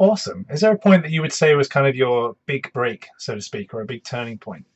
awesome. Is there a point that you would say was kind of your big break, so to speak, or a big turning point?